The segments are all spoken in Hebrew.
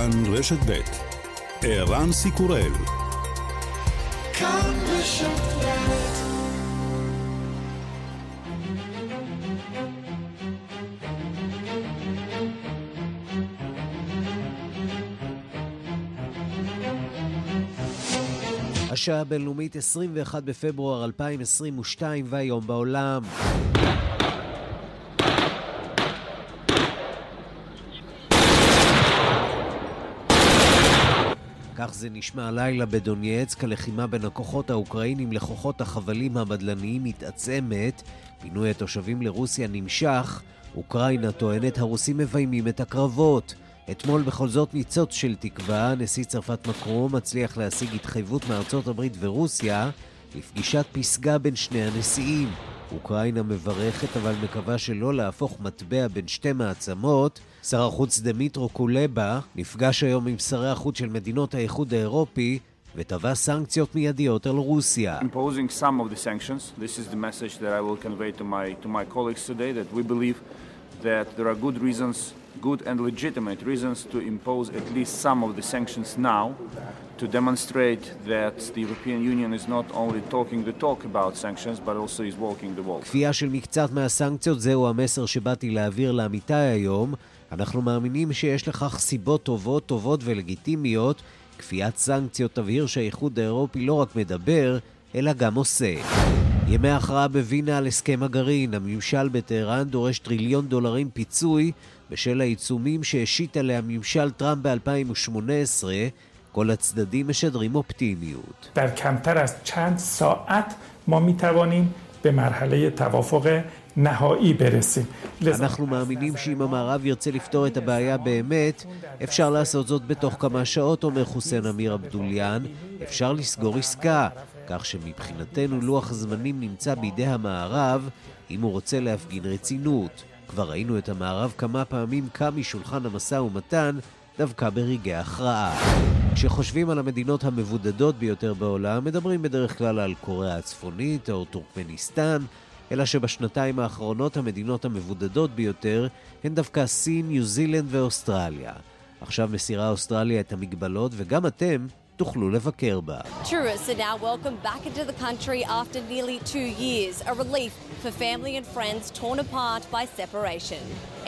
כאן רשת ב' ערן סיקורל השעה הבינלאומית 21 בפברואר 2022 והיום בעולם. כך זה נשמע הלילה בדונייצק, הלחימה בין הכוחות האוקראינים לכוחות החבלים הבדלניים מתעצמת, פינוי התושבים לרוסיה נמשך, אוקראינה טוענת הרוסים מביימים את הקרבות. אתמול בכל זאת ניצוץ של תקווה, נשיא צרפת מקרו מצליח להשיג התחייבות מארצות הברית ורוסיה לפגישת פסגה בין שני הנשיאים. אוקראינה מברכת אבל מקווה שלא להפוך מטבע בין שתי מעצמות. שר החוץ דמיטרו קולבה נפגש היום עם שרי החוץ של מדינות האיחוד האירופי ותבע סנקציות מיידיות על רוסיה. Good and legitimate reasons to impose at least some of the sanctions now to demonstrate that the European Union is not only talking the talk about sanctions, but also is walking the walk. כפייה של מקצת מהסנקציות זהו המסר שבאתי להעביר לעמיתיי היום. אנחנו מאמינים שיש לכך סיבות טובות, טובות ולגיטימיות. כפיית סנקציות תבהיר שהאיחוד האירופי לא רק מדבר, אלא גם עושה. ימי הכרעה בווינה על הסכם הגרעין. הממשל בטהרן דורש טריליון דולרים פיצוי בשל העיצומים שהשית עליה ממשל טראמפ ב-2018. כל הצדדים משדרים אופטימיות. در کمتر از چند ساعت ما می توانیم به مرحله אנחנו מאמינים שאם המערב ירצה לפתור את הבעיה באמת, אפשר לעשות זאת בתוך כמה שעות, אומר חוסיין אמיר אבדוליאן, אפשר לסגור עסקה, כך שמבחינתנו לוח הזמנים נמצא בידי המערב, אם הוא רוצה להפגין רצינות. כבר ראינו את המערב כמה פעמים קם משולחן המשא ומתן דווקא ברגעי הכרעה. כשחושבים על המדינות המבודדות ביותר בעולם, מדברים בדרך כלל על קוריאה הצפונית או טורקמניסטן, אלא שבשנתיים האחרונות המדינות המבודדות ביותר הן דווקא סין, ניו זילנד ואוסטרליה. עכשיו מסירה אוסטרליה את המגבלות, וגם אתם תוכלו לבקר בה. Tourists are now welcomed back into the country after nearly two years, a relief for family and friends torn apart by separation.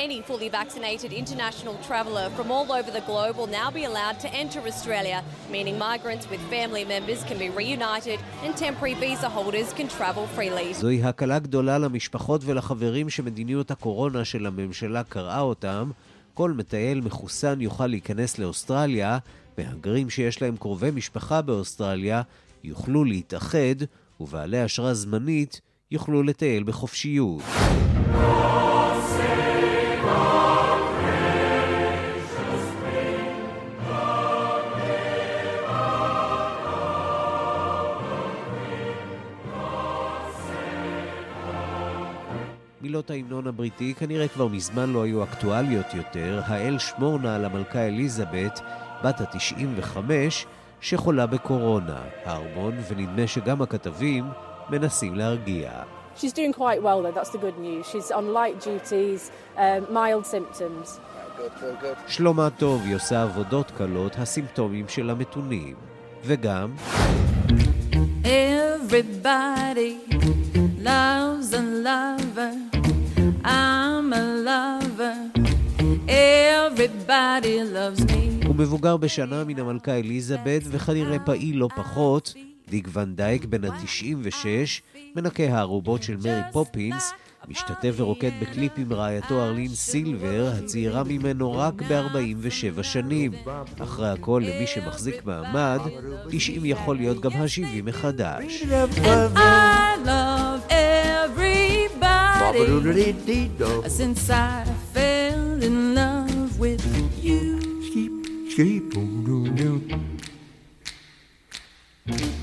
Any fully vaccinated international traveller from all over the globe will now be allowed to enter Australia, meaning migrants with family members can be reunited and temporary visa holders can travel freely. זוהי הקלה גדולה למשפחות ולחברים שמדיניות הקורונה של הממשלה קראה אותם. כל מטייל מחוסן יוכל להיכנס לאוסטרליה, מהגרים שיש להם קרובי משפחה באוסטרליה יוכלו להתאחד, ובעלי אשרה זמנית יוכלו לטייל בחופשיות. מילות ההמנון הבריטי כנראה כבר מזמן לא היו אקטואליות יותר. האל שמור נא על המלכה אליזבת, בת ה-95, שחולה בקורונה. הארמון, ונדמה שגם הכתבים, מנסים להרגיע. She's doing quite well though, that's the good news. She's on light duties, um, mild symptoms. שלומה טוב, היא עושה עבודות קלות, הסימפטומים שלה מתונים. וגם... Everybody loves a lover. I'm a lover. Everybody loves me. הוא מבוגר בשנה מן המלכה אליזבת, וכנראה פעיל לא פחות. דיק ון דייק, בן ה-96, מנקה הארובות של מרי פופינס, משתתף ורוקד בקליפ עם רעייתו ארלין סילבר, הצעירה ממנו רק ב-47 שנים. אחרי הכל, למי שמחזיק מעמד, 90 יכול להיות גם ה-70 מחדש. And I love everybody since I fell in love with you.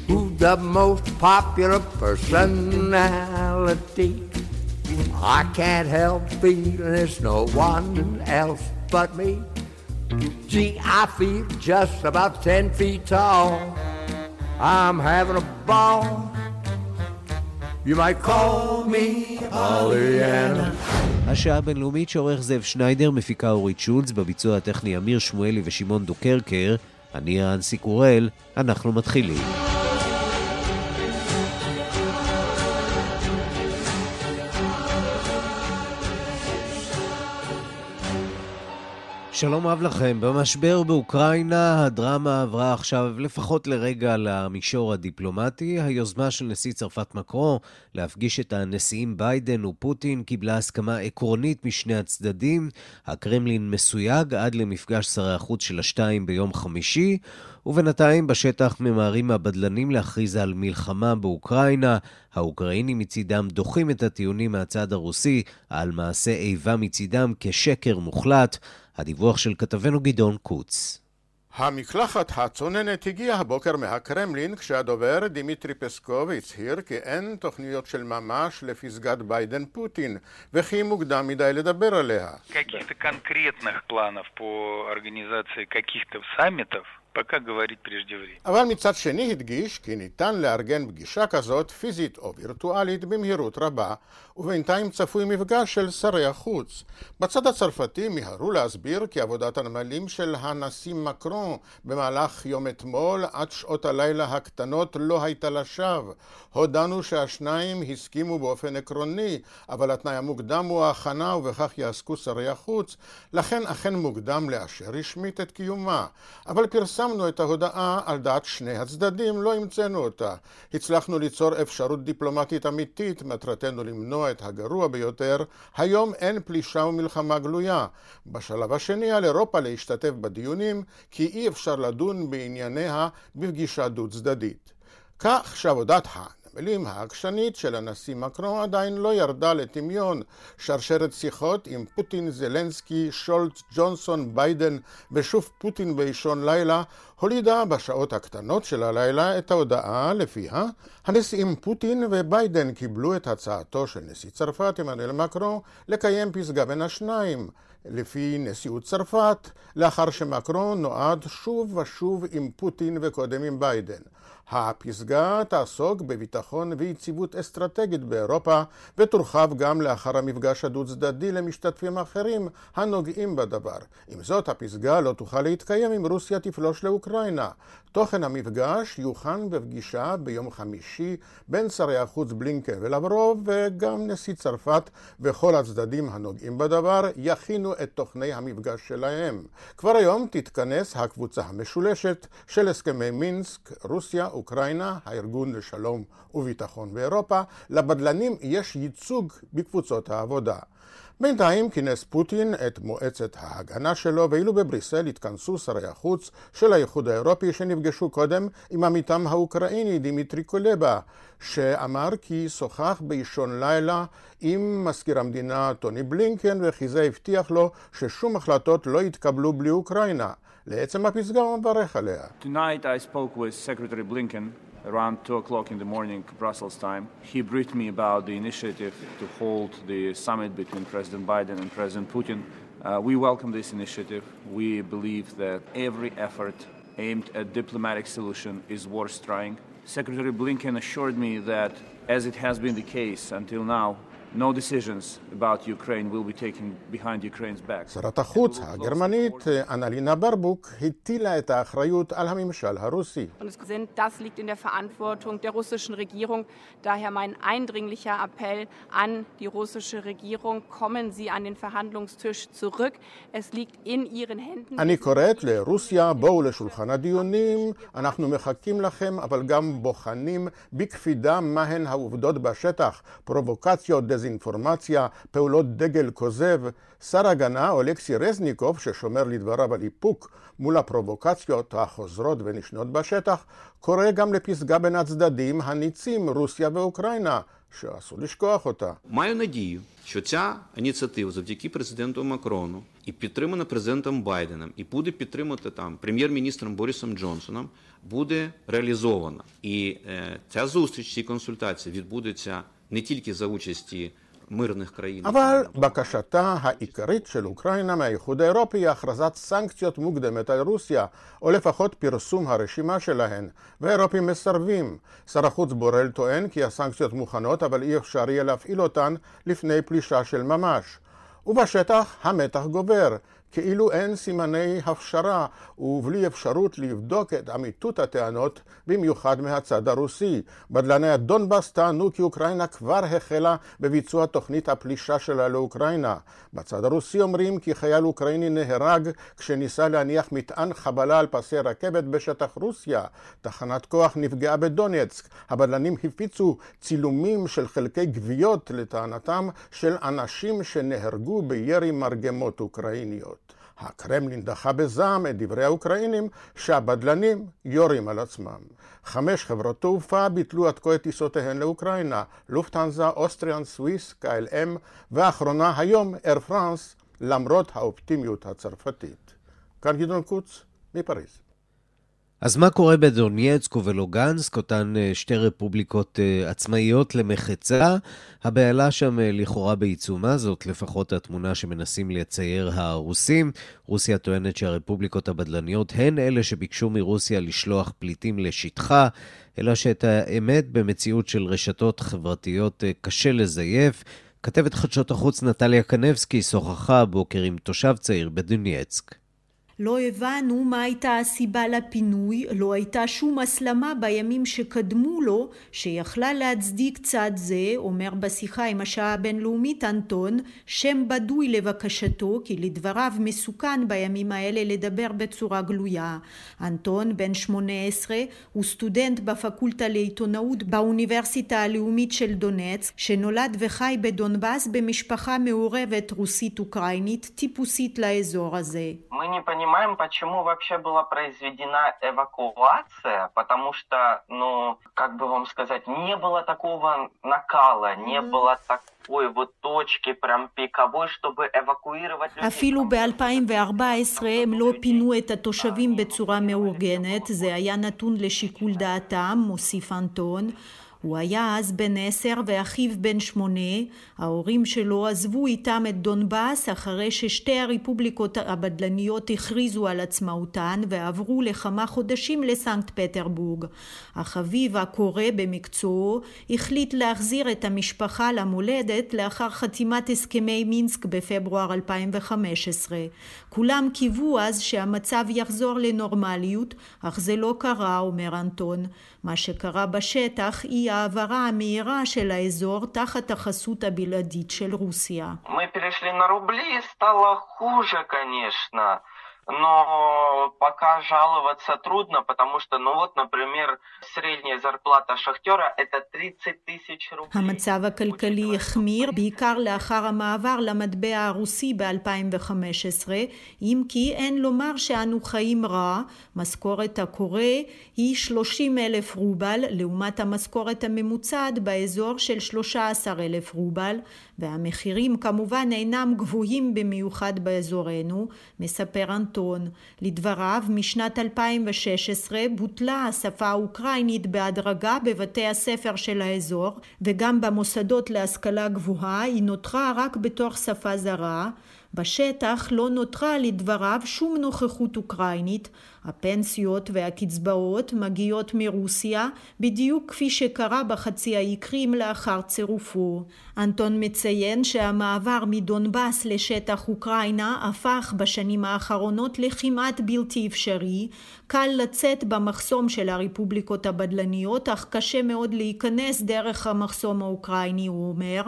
Who's the most popular personality? I can't help feeling it's no one else but me. Gee, I feel just about ten feet tall. I'm having a ball. You might call me Pollyanna. השעה הבינלאומית שעורך זאב שניידר, מפיקה אורית שולץ, בביצוע הטכני אמיר שמואלי ושמעון דוקרקר. אני רנסי קורל, אנחנו מתחילים. שלום רב לכם. במשבר באוקראינה הדרמה עברה עכשיו לפחות לרגע למישור הדיפלומטי. היוזמה של נשיא צרפת מקרון להפגיש את הנשיאים ביידן ופוטין קיבלה הסכמה עקרונית משני הצדדים. הקרמלין מסויג עד למפגש שרי החוץ של השתיים ביום חמישי, ובינתיים בשטח ממהרים הבדלנים להכריז על מלחמה באוקראינה. האוקראינים מצידם דוחים את הטיעונים מהצד הרוסי על מעשה איבה מצידם כשקר מוחלט. הדיווח של כתבנו גדעון קוץ. המקלחת הצוננת הגיעה הבוקר מהקרמלין כשהדובר דימיטרי פסקוב הצהיר כי אין תוכניות של ממש לפסגת ביידן-פוטין וכי מוקדם מדי לדבר עליה. пока говорить преждевременно. אבל מצד שני הדגיש כי ניתן לארגן פגישה כזאת, פיזית או וירטואלית, במהירות רבה, ובינתיים צפוי מפגש של שרי החוץ. בצד הצרפתי מיהרו להסביר כי עבודת הנמלים של הנשיא מקרון במהלך יום אתמול עד שעות הלילה הקטנות לא הייתה לשווא. הודענו שהשניים הסכימו באופן עקרוני, אבל התנאי המוקדם הוא ההכנה ובכך יעסקו שרי החוץ, לכן אכן מוקדם לאשר רשמית את קיומה. אבל פרסם פרסמנו את ההודעה על דעת שני הצדדים, לא המצאנו אותה. הצלחנו ליצור אפשרות דיפלומטית אמיתית, מטרתנו למנוע את הגרוע ביותר. היום אין פלישה ומלחמה גלויה. בשלב השני על אירופה להשתתף בדיונים, כי אי אפשר לדון בענייניה בפגישה דו צדדית. כך שעבודת המילים העקשנית של הנשיא מקרון עדיין לא ירדה לטמיון. שרשרת שיחות עם פוטין, זלנסקי, שולץ, ג'ונסון, ביידן ושוב פוטין באישון לילה הולידה בשעות הקטנות של הלילה את ההודעה לפיה הנשיאים פוטין וביידן קיבלו את הצעתו של נשיא צרפת עמנואל מקרון לקיים פסגה בין השניים. לפי נשיאות צרפת, לאחר שמקרון נועד שוב ושוב עם פוטין וקודם עם ביידן. הפסגה תעסוק בביטחון ויציבות אסטרטגית באירופה ותורחב גם לאחר המפגש הדו-צדדי למשתתפים אחרים הנוגעים בדבר. עם זאת, הפסגה לא תוכל להתקיים אם רוסיה תפלוש לאוקראינה. תוכן המפגש יוכן בפגישה ביום חמישי בין שרי החוץ בלינקן ולברוב וגם נשיא צרפת וכל הצדדים הנוגעים בדבר יכינו את תוכני המפגש שלהם. כבר היום תתכנס הקבוצה המשולשת של הסכמי מינסק, רוסיה אוקראינה, הארגון לשלום וביטחון באירופה, לבדלנים יש ייצוג בקבוצות העבודה. בינתיים כינס פוטין את מועצת ההגנה שלו, ואילו בבריסל התכנסו שרי החוץ של האיחוד האירופי שנפגשו קודם עם עמיתם האוקראיני דימיטרי קולבה, שאמר כי שוחח באישון לילה עם מזכיר המדינה טוני בלינקן, וכי זה הבטיח לו ששום החלטות לא יתקבלו בלי אוקראינה. לעצם הפסגה הוא מברך עליה. Tonight I spoke with Secretary Blinken around 2 o'clock in the morning Brussels time. He briefed me about the initiative to hold the summit between President Biden and President Putin. Uh, we welcome this initiative. We believe that every effort aimed at diplomatic solution is worth trying. Secretary Blinken assured me that, as it has been the case until now, No decisions about Ukraine will be taken behind Ukraine's back. שרת החוץ הגרמנית אנלינה ברבוק הטילה את האחריות על הממשל הרוסי. Das liegt in der Verantwortung der russischen Regierung. Daher mein eindringlicher Appell an die russische Regierung, kommen Sie an den Verhandlungstisch zurück. Es liegt in Ihren Händen. אני קוראת לרוסיה, בואו לשולחן הדיונים, אנחנו מחכים לכם, אבל גם בוחנים בקפידה מהן העובדות בשטח, פרובוקציות, דזינפורמציה, פעולות דגל כוזב, שר הגנה אולקסי רזניקוב, ששומר לדבריו על איפוק מול הפרובוקציות החוזרות ונשנות בשטח, קורא גם לפסגה בין הצדדים הניצים רוסיה ואוקראינה, שאסור לשכוח אותה. Маю надію, що ця ініціатива завдяки президенту Макрону і підтримана президентом Байденом, і буде підтримати там прем'єр-міністром Борисом Джонсоном, буде реалізована. І е, ця зустріч, ці консультації відбудеться не тільки за участі мирних країн, אבל בקשתה העיקרית של אוקראינה מהאיחוד האירופי היא הכרזת סנקציות מוקדמת על רוסיה, או לפחות פרסום הרשימה שלהן, והאירופים מסרבים. שר החוץ בורל טוען כי הסנקציות מוכנות, אבל אי אפשר יהיה להפעיל אותן לפני פלישה של ממש. ובשטח המתח גובר. כאילו אין סימני הפשרה ובלי אפשרות לבדוק את אמיתות הטענות, במיוחד מהצד הרוסי. בדלני הדונבאס טענו כי אוקראינה כבר החלה בביצוע תוכנית הפלישה שלה לאוקראינה. בצד הרוסי אומרים כי חייל אוקראיני נהרג כשניסה להניח מטען חבלה על פסי רכבת בשטח רוסיה. תחנת כוח נפגעה בדונייצק. הבדלנים הפיצו צילומים של חלקי גוויות, לטענתם, של אנשים שנהרגו בירי מרגמות אוקראיניות. הקרמלין דחה בזעם את דברי האוקראינים שהבדלנים יורים על עצמם. חמש חברות תעופה ביטלו עד כה את טיסותיהן לאוקראינה, לופטנזה, אוסטריאן, סוויס, KLM, ואחרונה היום, אר פרנס, למרות האופטימיות הצרפתית. כאן גדעון קוץ, מפריז. אז מה קורה בדונייצק ובלוגנסק, אותן אה, שתי רפובליקות אה, עצמאיות למחצה? הבהלה שם אה, לכאורה בעיצומה, זאת לפחות התמונה שמנסים לצייר הרוסים. רוסיה טוענת שהרפובליקות הבדלניות הן אלה שביקשו מרוסיה לשלוח פליטים לשטחה, אלא שאת האמת במציאות של רשתות חברתיות קשה לזייף. כתבת חדשות החוץ נטליה קנבסקי שוחחה הבוקר עם תושב צעיר בדונייצק. לא הבנו מה הייתה הסיבה לפינוי, לא הייתה שום הסלמה בימים שקדמו לו שיכלה להצדיק צד זה, אומר בשיחה עם השעה הבינלאומית אנטון, שם בדוי לבקשתו, כי לדבריו מסוכן בימים האלה לדבר בצורה גלויה. אנטון, בן 18, הוא סטודנט בפקולטה לעיתונאות באוניברסיטה הלאומית של דונץ, שנולד וחי בדונבאס במשפחה מעורבת רוסית-אוקראינית, טיפוסית לאזור הזה. понимаем, почему вообще была произведена эвакуация, потому что, ну, как бы вам сказать, не было такого накала, не mm-hmm. было такой вот точки прям пиковой, чтобы эвакуировать людей. אפילו ב-2014 הם לא פינו את התושבים בצורה מאורגנת, זה היה נתון לשיקול דעתם, מוסיף אנטון. הוא היה אז בן עשר ואחיו בן שמונה, ההורים שלו עזבו איתם את דונבאס אחרי ששתי הרפובליקות הבדלניות הכריזו על עצמאותן ועברו לכמה חודשים לסנקט פטרבורג. אך אביו הקורא במקצועו החליט להחזיר את המשפחה למולדת לאחר חתימת הסכמי מינסק בפברואר 2015. כולם קיוו אז שהמצב יחזור לנורמליות, אך זה לא קרה, אומר אנטון. מה שקרה בשטח היא העברה המהירה של האזור תחת החסות הבלעדית של רוסיה. но пока жаловаться трудно, потому что, ну вот, например, средняя зарплата шахтера это 30 тысяч рублей. המצב הכלכלי החמיר, בעיקר לאחר המעבר למטבע הרוסי ב-2015, אם כי אין לומר שאנו חיים רע, משכורת הקורא היא 30 אלף רובל, לעומת המשכורת הממוצעת באזור של 13 אלף רובל, והמחירים כמובן אינם גבוהים במיוחד באזורנו, מספר אנטון. לדבריו, משנת 2016 בוטלה השפה האוקראינית בהדרגה בבתי הספר של האזור, וגם במוסדות להשכלה גבוהה היא נותרה רק בתור שפה זרה. בשטח לא נותרה לדבריו שום נוכחות אוקראינית, הפנסיות והקצבאות מגיעות מרוסיה בדיוק כפי שקרה בחצי האי קרים לאחר צירופו. אנטון מציין שהמעבר מדונבאס לשטח אוקראינה הפך בשנים האחרונות לכמעט בלתי אפשרי. קל לצאת במחסום של הרפובליקות הבדלניות, אך קשה מאוד להיכנס דרך המחסום האוקראיני, הוא אומר,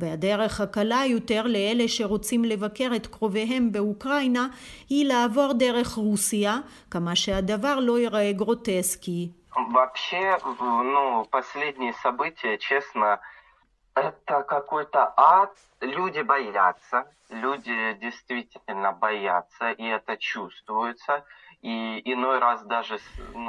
והדרך הקלה יותר לאלה שרוצים לבקר את קרוביהם באוקראינה היא לעבור דרך רוסיה, כמה שהדבר לא ייראה גרוטסקי. Вообще, ну, последние события, честно, это какой-то ад. Люди боятся, люди действительно боятся, и это чувствуется.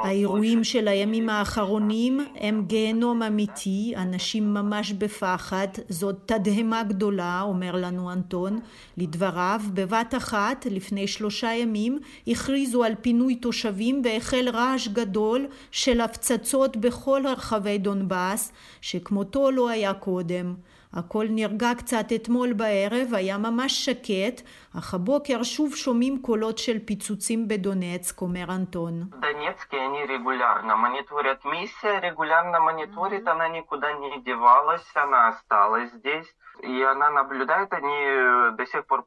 האירועים של הימים האחרונים הם גיהנום אמיתי, אנשים ממש בפחד, זאת תדהמה גדולה, אומר לנו אנטון. לדבריו, בבת אחת, לפני שלושה ימים, הכריזו על פינוי תושבים והחל רעש גדול של הפצצות בכל רחבי דונבאס, שכמותו לא היה קודם. הכל נרגע קצת אתמול בערב, היה ממש שקט, אך הבוקר שוב שומעים קולות של פיצוצים בדונצק, אומר אנטון. Донецке они регулярно мониторят. Миссия регулярно мониторит, она никуда не девалась, она осталась здесь. И она наблюдает, они до сих пор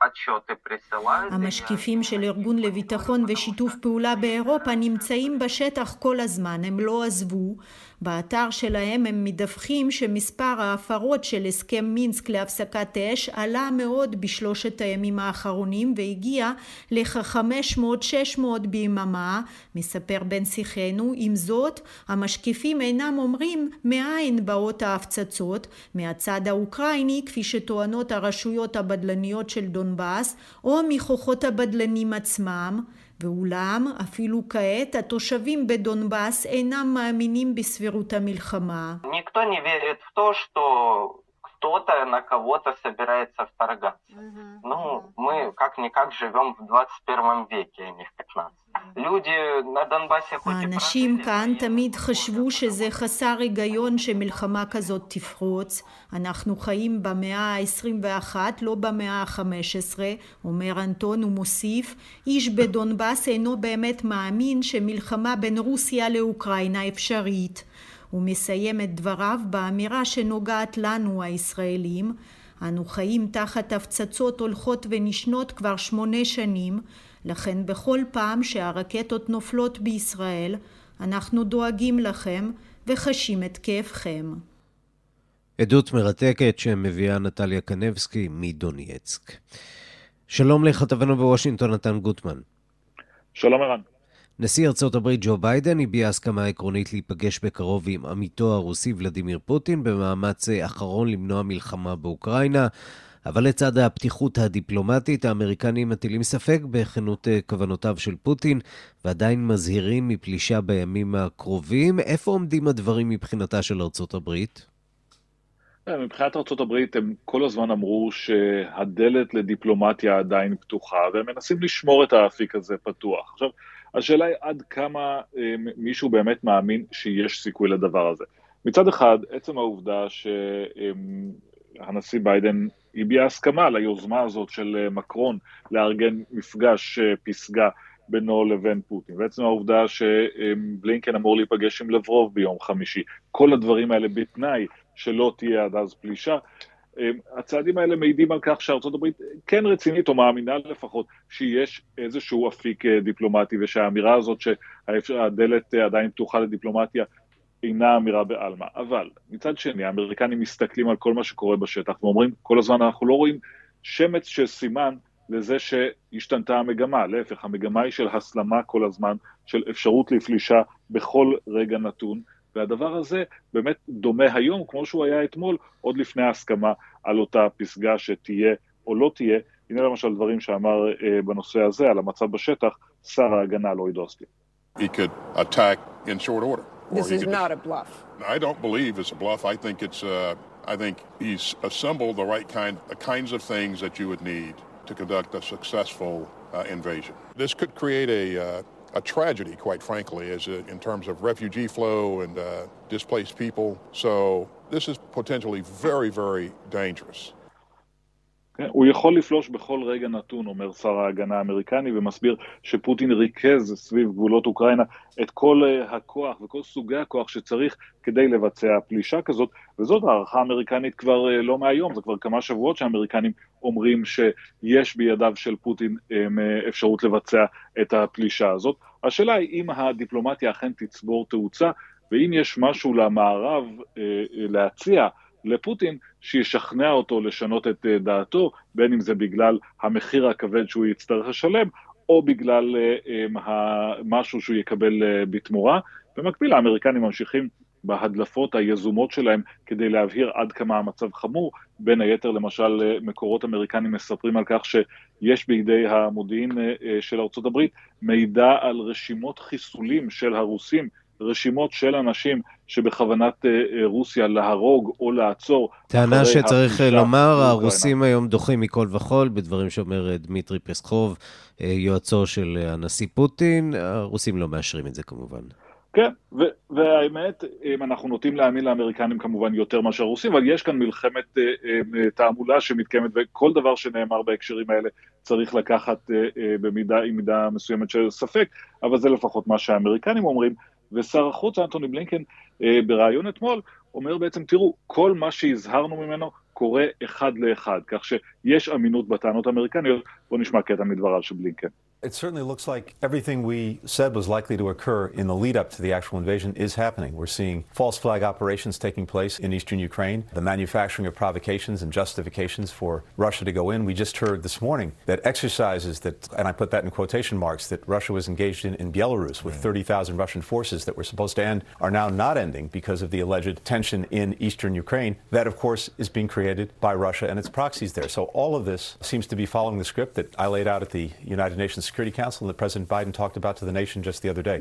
отчеты присылают. המשקיפים של ארגון לביטחון ושיתוף פעולה באירופה נמצאים בשטח כל הזמן, הם לא עזבו. באתר שלהם הם מדווחים שמספר ההפרות של הסכם מינסק להפסקת אש עלה מאוד בשלושת הימים האחרונים והגיע לכ-500-600 ביממה, מספר בן שיחנו. עם זאת, המשקיפים אינם אומרים מאין באות ההפצצות, מהצד האוקראיני, כפי שטוענות הרשויות הבדלניות של דונבאס, או מכוחות הבדלנים עצמם. ואולם, אפילו כעת, התושבים בדונבאס אינם מאמינים בסבירות המלחמה. Никто не верит в то, что кто-то на кого-то собирается вторгаться. Ну, мы как-никак живем в 21 веке, а не в 15. האנשים כאן תמיד חשבו שזה חסר היגיון שמלחמה כזאת תפרוץ. אנחנו חיים במאה ה-21, לא במאה ה-15, אומר אנטון ומוסיף, איש בדונבאס אינו באמת מאמין שמלחמה בין רוסיה לאוקראינה אפשרית. הוא מסיים את דבריו באמירה שנוגעת לנו הישראלים. אנו חיים תחת הפצצות הולכות ונשנות כבר שמונה שנים, לכן בכל פעם שהרקטות נופלות בישראל, אנחנו דואגים לכם וחשים את כאבכם. עדות מרתקת שמביאה נטליה קנבסקי מדונייצק. שלום לכתבנו בוושינגטון, נתן גוטמן. שלום ערן. נשיא ארצות הברית ג'ו ביידן הביע הסכמה עקרונית להיפגש בקרוב עם עמיתו הרוסי ולדימיר פוטין במאמץ אחרון למנוע מלחמה באוקראינה. אבל לצד הפתיחות הדיפלומטית, האמריקנים מטילים ספק בכנות כוונותיו של פוטין, ועדיין מזהירים מפלישה בימים הקרובים. איפה עומדים הדברים מבחינתה של ארצות הברית? מבחינת ארצות הברית הם כל הזמן אמרו שהדלת לדיפלומטיה עדיין פתוחה, והם מנסים לשמור את האפיק הזה פתוח. עכשיו, השאלה היא עד כמה אה, מישהו באמת מאמין שיש סיכוי לדבר הזה. מצד אחד, עצם העובדה שהנשיא ביידן הביע הסכמה ליוזמה הזאת של מקרון לארגן מפגש פסגה בינו לבין פוטין, ועצם העובדה שבלינקן אמור להיפגש עם לברוב ביום חמישי, כל הדברים האלה בתנאי שלא תהיה עד אז פלישה, הצעדים האלה מעידים על כך שארצות הברית כן רצינית, או מאמינה לפחות, שיש איזשהו אפיק דיפלומטי, ושהאמירה הזאת שהדלת עדיין פתוחה לדיפלומטיה אינה אמירה בעלמא. אבל מצד שני, האמריקנים מסתכלים על כל מה שקורה בשטח ואומרים, כל הזמן אנחנו לא רואים שמץ של סימן לזה שהשתנתה המגמה. להפך, המגמה היא של הסלמה כל הזמן, של אפשרות לפלישה בכל רגע נתון. והדבר הזה באמת דומה היום, כמו שהוא היה אתמול, עוד לפני ההסכמה על אותה פסגה שתהיה או לא תהיה. הנה למשל דברים שאמר אה, בנושא הזה, על המצב בשטח, שר ההגנה לויד אוסטין. He could attack in short order. This is not a bluff. I don't believe it's a bluff. I think it's. Uh, I think he's assembled the right kind, the kinds of things that you would need to conduct a successful uh, invasion. This could create a uh, a tragedy, quite frankly, as a, in terms of refugee flow and uh, displaced people. So this is potentially very, very dangerous. כן, הוא יכול לפלוש בכל רגע נתון, אומר שר ההגנה האמריקני, ומסביר שפוטין ריכז סביב גבולות אוקראינה את כל הכוח וכל סוגי הכוח שצריך כדי לבצע פלישה כזאת, וזאת הערכה האמריקנית כבר לא מהיום, זה כבר כמה שבועות שהאמריקנים אומרים שיש בידיו של פוטין אפשרות לבצע את הפלישה הזאת. השאלה היא אם הדיפלומטיה אכן תצבור תאוצה, ואם יש משהו למערב להציע, לפוטין שישכנע אותו לשנות את דעתו, בין אם זה בגלל המחיר הכבד שהוא יצטרך לשלם, או בגלל משהו שהוא יקבל בתמורה. במקביל האמריקנים ממשיכים בהדלפות היזומות שלהם כדי להבהיר עד כמה המצב חמור. בין היתר, למשל, מקורות אמריקנים מספרים על כך שיש בידי המודיעין של הברית מידע על רשימות חיסולים של הרוסים רשימות של אנשים שבכוונת רוסיה להרוג או לעצור. טענה שצריך לומר, הרוסים היום דוחים מכל וכול, בדברים שאומר דמיטרי פסחוב, יועצו של הנשיא פוטין, הרוסים לא מאשרים את זה כמובן. כן, ו- והאמת, אנחנו נוטים להאמין לאמריקנים כמובן יותר מאשר רוסים, אבל יש כאן מלחמת אה, אה, תעמולה שמתקיימת, וכל דבר שנאמר בהקשרים האלה צריך לקחת אה, אה, במידה, עם מידה מסוימת של ספק, אבל זה לפחות מה שהאמריקנים אומרים, ושר החוץ אנטוני בלינקן אה, בריאיון אתמול אומר בעצם, תראו, כל מה שהזהרנו ממנו קורה אחד לאחד, כך שיש אמינות בטענות האמריקניות. בואו נשמע קטע מדבריו של בלינקן. It certainly looks like everything we said was likely to occur in the lead up to the actual invasion is happening. We're seeing false flag operations taking place in eastern Ukraine, the manufacturing of provocations and justifications for Russia to go in. We just heard this morning that exercises that, and I put that in quotation marks, that Russia was engaged in in Belarus with 30,000 Russian forces that were supposed to end are now not ending because of the alleged tension in eastern Ukraine. That, of course, is being created by Russia and its proxies there. So all of this seems to be following the script that I laid out at the United Nations Security Council that President Biden talked about to the nation just the other day.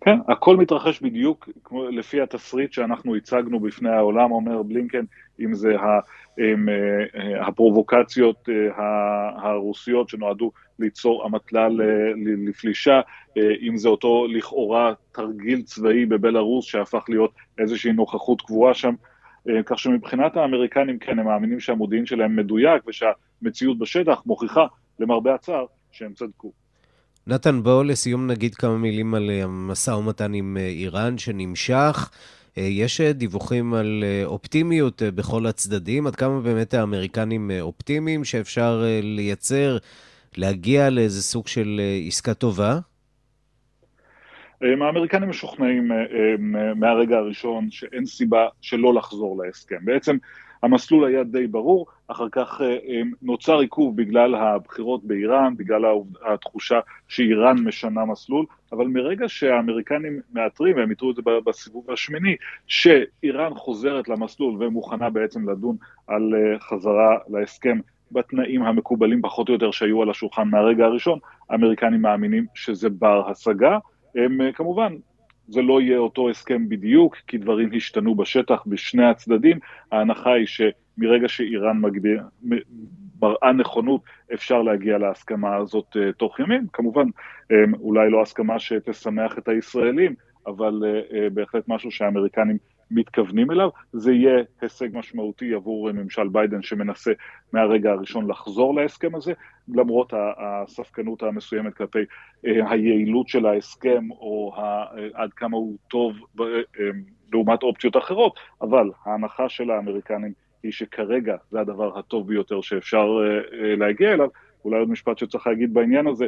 כן, הכל מתרחש בדיוק כמו, לפי התסריט שאנחנו הצגנו בפני העולם, אומר בלינקן, אם זה ה, אם, אה, הפרובוקציות אה, הרוסיות שנועדו ליצור אמתלה לפלישה, אה, אם זה אותו לכאורה תרגיל צבאי בבלארוס שהפך להיות איזושהי נוכחות קבועה שם, כך שמבחינת האמריקנים כן, הם מאמינים שהמודיעין שלהם מדויק ושהמציאות בשטח מוכיחה, למרבה הצער, שהם צדקו. נתן, בואו לסיום נגיד כמה מילים על אה, המשא ומתן עם אה, איראן שנמשך. אה, יש דיווחים על אופטימיות בכל הצדדים, עד כמה באמת האמריקנים אופטימיים שאפשר לייצר, להגיע לאיזה סוג של עסקה טובה? האמריקנים משוכנעים מהרגע הראשון שאין סיבה שלא לחזור להסכם. בעצם המסלול היה די ברור, אחר כך אה, אה, נוצר עיכוב בגלל הבחירות באיראן, בגלל התחושה שאיראן משנה מסלול, אבל מרגע שהאמריקנים מאתרים, והם איתרו את זה בסיבוב השמיני, שאיראן חוזרת למסלול ומוכנה בעצם לדון על אה, חזרה להסכם בתנאים המקובלים פחות או יותר שהיו על השולחן מהרגע הראשון, האמריקנים מאמינים שזה בר השגה. הם כמובן זה לא יהיה אותו הסכם בדיוק, כי דברים השתנו בשטח בשני הצדדים. ההנחה היא שמרגע שאיראן מגדיר, מראה נכונות, אפשר להגיע להסכמה הזאת uh, תוך ימים. כמובן, um, אולי לא הסכמה שתשמח את הישראלים, אבל uh, בהחלט משהו שהאמריקנים מתכוונים אליו, זה יהיה הישג משמעותי עבור ממשל ביידן שמנסה מהרגע הראשון לחזור להסכם הזה, למרות הספקנות המסוימת כלפי אה, היעילות של ההסכם או עד כמה הוא טוב אה, לעומת אופציות אחרות, אבל ההנחה של האמריקנים היא שכרגע זה הדבר הטוב ביותר שאפשר אה, להגיע אליו. אולי עוד משפט שצריך להגיד בעניין הזה,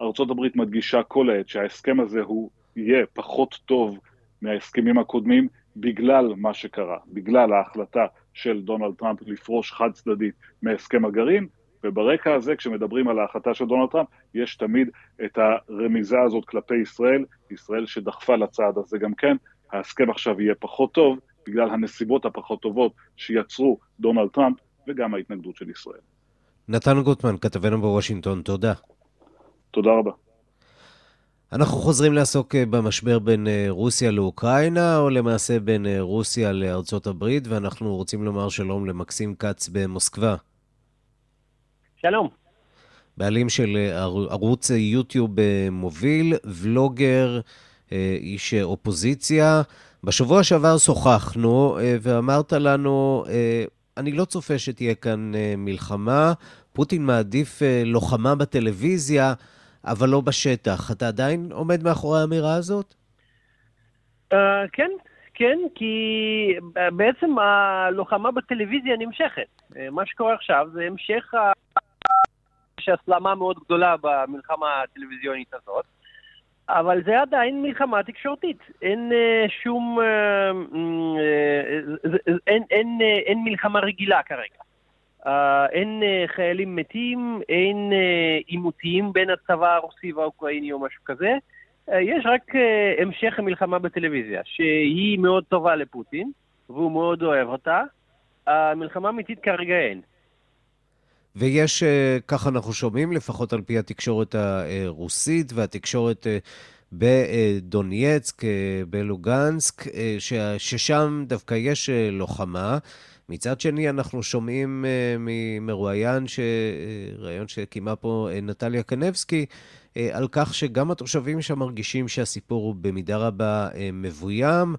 ארה"ב מדגישה כל העת שההסכם הזה הוא יהיה פחות טוב מההסכמים הקודמים, בגלל מה שקרה, בגלל ההחלטה של דונלד טראמפ לפרוש חד צדדית מהסכם הגרעין, וברקע הזה, כשמדברים על ההחלטה של דונלד טראמפ, יש תמיד את הרמיזה הזאת כלפי ישראל, ישראל שדחפה לצעד הזה גם כן, ההסכם עכשיו יהיה פחות טוב, בגלל הנסיבות הפחות טובות שיצרו דונלד טראמפ, וגם ההתנגדות של ישראל. נתן גוטמן, כתבנו בוושינגטון, תודה. תודה רבה. אנחנו חוזרים לעסוק אה, במשבר בין אה, רוסיה לאוקראינה, או למעשה בין אה, רוסיה לארצות הברית, ואנחנו רוצים לומר שלום למקסים כץ במוסקבה. שלום. בעלים של ערוץ יוטיוב מוביל, ולוגר, איש אופוזיציה. בשבוע שעבר שוחחנו, ואמרת לנו, אני לא צופה שתהיה כאן מלחמה, פוטין מעדיף לוחמה בטלוויזיה. אבל לא בשטח. אתה עדיין עומד מאחורי האמירה הזאת? Uh, כן, כן, כי אה, בעצם הלוחמה בטלוויזיה נמשכת. אה, מה שקורה עכשיו זה המשך ה... יש הסלמה מאוד גדולה במלחמה הטלוויזיונית הזאת, אבל זה עדיין מלחמה תקשורתית. אין uh, שום... אין, אין, uh, אין מלחמה רגילה כרגע. Uh, אין uh, חיילים מתים, אין אה, עימותים בין הצבא הרוסי והאוקראיני או משהו כזה. יש רק המשך המלחמה בטלוויזיה, שהיא מאוד טובה לפוטין, והוא מאוד אוהב אותה. המלחמה האמיתית כרגע אין. ויש, ככה אנחנו שומעים, לפחות על פי התקשורת הרוסית והתקשורת בדונייצק, בלוגנסק, ששם דווקא יש לוחמה. מצד שני, אנחנו שומעים uh, מרואיין, ש... ראיון שקיימה פה נטליה קנבסקי, על כך שגם התושבים שם מרגישים שהסיפור הוא במידה רבה מבוים.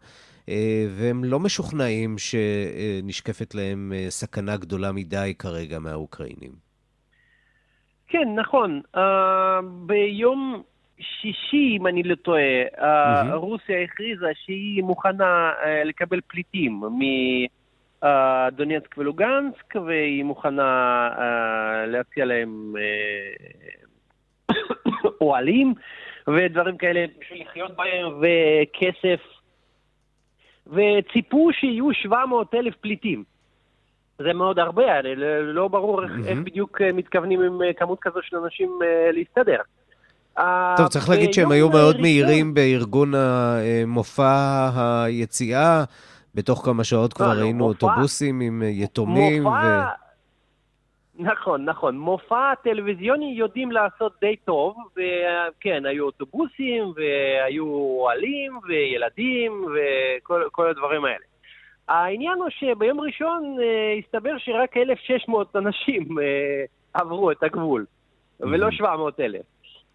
והם לא משוכנעים שנשקפת להם סכנה גדולה מדי כרגע מהאוקראינים. כן, נכון. Uh, ביום שישי, אם אני לא טועה, mm-hmm. רוסיה הכריזה שהיא מוכנה uh, לקבל פליטים מדונייצק ולוגנסק, והיא מוכנה uh, להציע להם uh, אוהלים ודברים כאלה בשביל לחיות בהם, וכסף, וציפו שיהיו 700 אלף פליטים. זה מאוד הרבה, לא ברור איך, mm-hmm. איך בדיוק מתכוונים עם כמות כזו של אנשים להסתדר. טוב, צריך להגיד שהם היו מאוד מהירים בארגון מופע היציאה. בתוך כמה שעות כבר לא, ראינו אוטובוסים עם יתומים. נכון, נכון. מופע טלוויזיוני יודעים לעשות די טוב, וכן, היו אוטובוסים, והיו אוהלים, וילדים, וכל הדברים האלה. העניין הוא שביום ראשון אה, הסתבר שרק 1,600 אנשים אה, עברו את הגבול, ולא 700 אלף.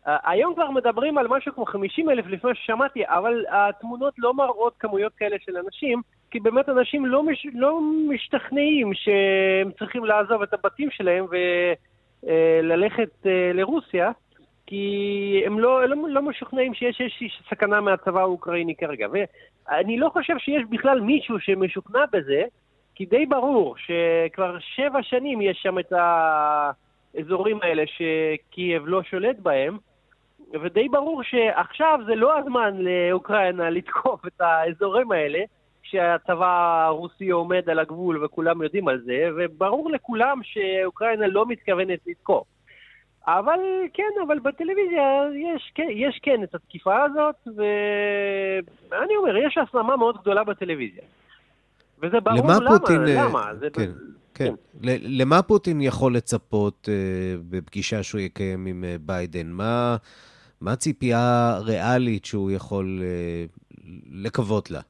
היום כבר מדברים על משהו כמו 50 אלף לפני ששמעתי, אבל התמונות לא מראות כמויות כאלה של אנשים, כי באמת אנשים לא, מש, לא משתכנעים שהם צריכים לעזוב את הבתים שלהם וללכת אה, לרוסיה, כי הם לא, לא, לא משוכנעים שיש איזושהי סכנה מהצבא האוקראיני כרגע. ואני לא חושב שיש בכלל מישהו שמשוכנע בזה, כי די ברור שכבר שבע שנים יש שם את האזורים האלה שקייב לא שולט בהם, ודי ברור שעכשיו זה לא הזמן לאוקראינה לתקוף את האזורים האלה, שהצבא הרוסי עומד על הגבול וכולם יודעים על זה, וברור לכולם שאוקראינה לא מתכוונת לתקוף. אבל כן, אבל בטלוויזיה יש, כן, יש כן את התקיפה הזאת, ואני אומר, יש הסלמה מאוד גדולה בטלוויזיה. וזה ברור למה, למה, פוטין, למה. זה כן, כן. כן. למה פוטין יכול לצפות אה, בפגישה שהוא יקיים עם אה, ביידן? מה, מה הציפייה ריאלית שהוא יכול אה, לקוות לה?